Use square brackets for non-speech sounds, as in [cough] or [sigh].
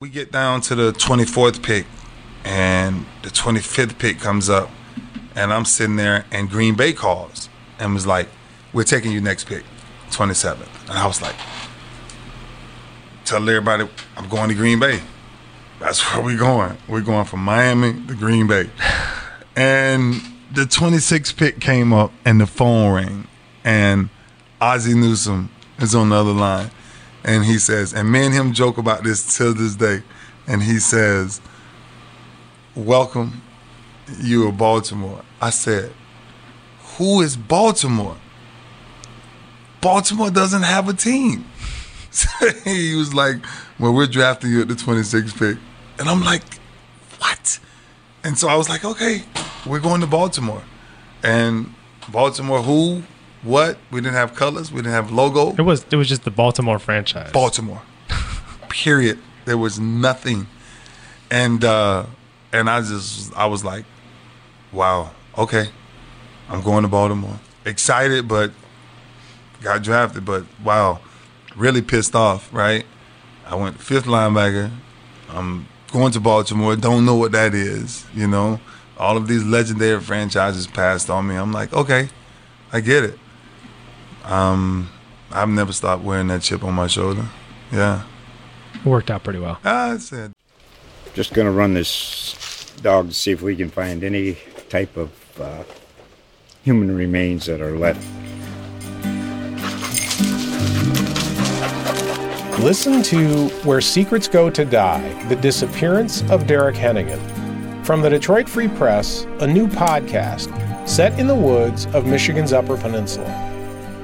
We get down to the 24th pick, and the 25th pick comes up, and I'm sitting there, and Green Bay calls and was like, "We're taking you next pick, 27th." And I was like, "Tell everybody I'm going to Green Bay. That's where we're going. We're going from Miami to Green Bay." [laughs] And the 26th pick came up, and the phone rang, and Ozzie Newsome is on the other line, and he says, and me and him joke about this till this day, and he says, "Welcome, you are Baltimore." I said, "Who is Baltimore?" Baltimore doesn't have a team. [laughs] he was like, "Well, we're drafting you at the 26th pick," and I'm like, "What?" And so I was like, "Okay, we're going to Baltimore," and Baltimore, who, what? We didn't have colors. We didn't have logo. It was it was just the Baltimore franchise. Baltimore. Period. There was nothing. And uh and I just I was like, wow, okay. I'm going to Baltimore. Excited but got drafted, but wow, really pissed off, right? I went fifth linebacker. I'm going to Baltimore, don't know what that is, you know. All of these legendary franchises passed on me. I'm like, okay, I get it. Um, I've never stopped wearing that chip on my shoulder. Yeah. It worked out pretty well. I said, Just going to run this dog to see if we can find any type of uh, human remains that are left. Listen to Where Secrets Go to Die The Disappearance of Derek Hennigan. From the Detroit Free Press, a new podcast set in the woods of Michigan's Upper Peninsula.